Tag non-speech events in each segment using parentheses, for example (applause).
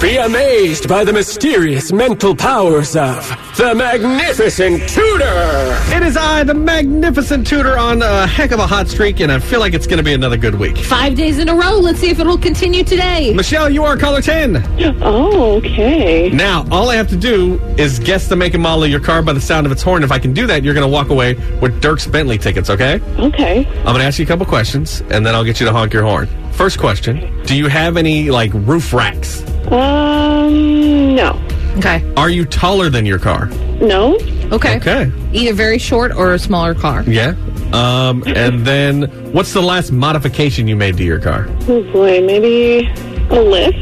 Be amazed by the mysterious mental powers of the Magnificent Tutor! It is I, the magnificent tutor, on a heck of a hot streak, and I feel like it's going to be another good week. Five days in a row. Let's see if it'll continue today. Michelle, you are caller 10. Oh, okay. Now, all I have to do is guess the make and model of your car by the sound of its horn. If I can do that, you're going to walk away with Dierks Bentley tickets, okay? Okay. I'm going to ask you a couple questions, and then I'll get you to honk your horn. First question Do you have any, like, roof racks? Um, no. Okay. Are you taller than your car? No. Okay. Okay. Either very short or a smaller car. Yeah. Um, and then what's the last modification you made to your car? Oh boy, maybe a lift.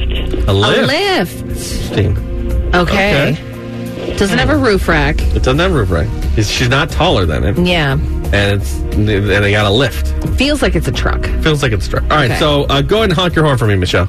A lift. A lift. lift. Interesting. Okay. Doesn't have a roof rack. It doesn't have a roof rack. It's- She's not taller than it, Yeah. and it's and they got a lift. Feels like it's a truck. Feels like it's a truck. All right, Okay. so uh, go ahead and honk your horn for me, Michelle.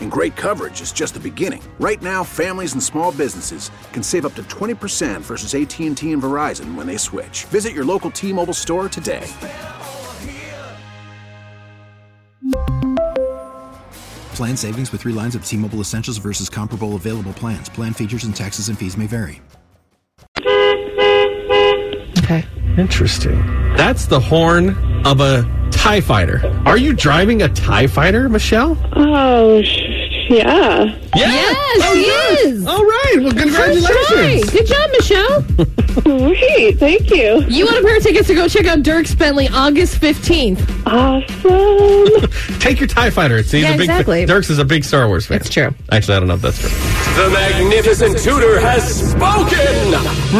And great coverage is just the beginning. Right now, families and small businesses can save up to 20% versus AT&T and Verizon when they switch. Visit your local T-Mobile store today. Plan savings with three lines of T Mobile Essentials versus comparable available plans. Plan features and taxes and fees may vary. Okay. Interesting. That's the horn of a TIE fighter. Are you driving a TIE fighter, Michelle? Oh, sh- yeah. Yes, Oh, she good. is. All right. Well, First try. congratulations. Good job, Michelle. Great. Thank you. You want a pair of tickets to go check out Dierks Bentley August 15th. Awesome. (laughs) Take your TIE fighter. It's he's Yeah, a big exactly. Dierks is a big Star Wars fan. It's true. Actually, I don't know if that's true. The Magnificent Tutor has spoken!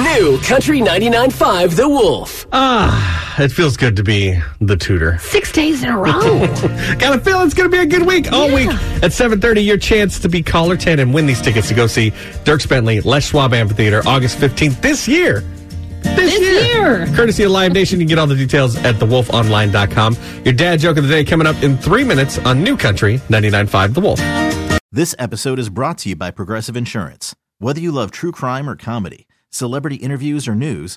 New Country 99.5 The Wolf. Ah, it feels good to be the tutor. Six days in a row. (laughs) Got a feeling it's going to be a good week all Yeah. week. At 7.30, your chance to be caller 10 and win these tickets to go see Dierks Bentley, Les Schwab Amphitheater, August 15th this year. This, This year. Courtesy of Live Nation. You can get all the details at thewolfonline.com. Your dad joke of the day coming up in three minutes on New Country 99.5 The Wolf. This episode is brought to you by Progressive Insurance. Whether you love true crime or comedy, celebrity interviews or news,